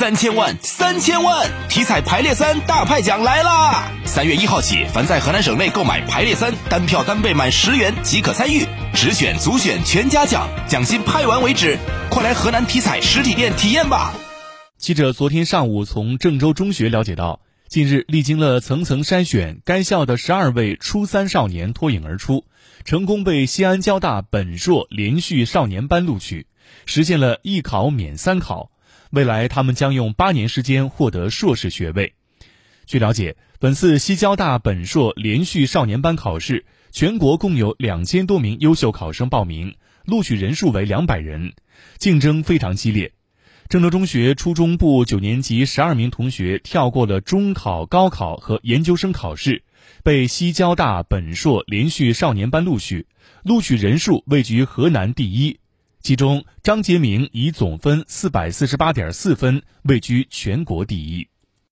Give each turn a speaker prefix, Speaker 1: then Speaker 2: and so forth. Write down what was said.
Speaker 1: 三千万，三千万！体彩排列三大派奖来啦！三月一号起，凡在河南省内购买排列三，单票单倍满十元即可参与，直选、组选全家奖，奖金派完为止。快来河南体彩实体店体验吧！
Speaker 2: 记者昨天上午从郑州中学了解到，近日历经了层层筛选，该校的十二位初三少年脱颖而出，成功被西安交大本硕连续少年班录取，实现了一考免三考。未来他们将用八年时间获得硕士学位。据了解，本次西交大本硕连续少年班考试，全国共有两千多名优秀考生报名，录取人数为两百人，竞争非常激烈。郑州中学初中部九年级十二名同学跳过了中考、高考和研究生考试，被西交大本硕连续少年班录取，录取人数位居河南第一。其中，张杰明以总分四百四十八点四分位居全国第一。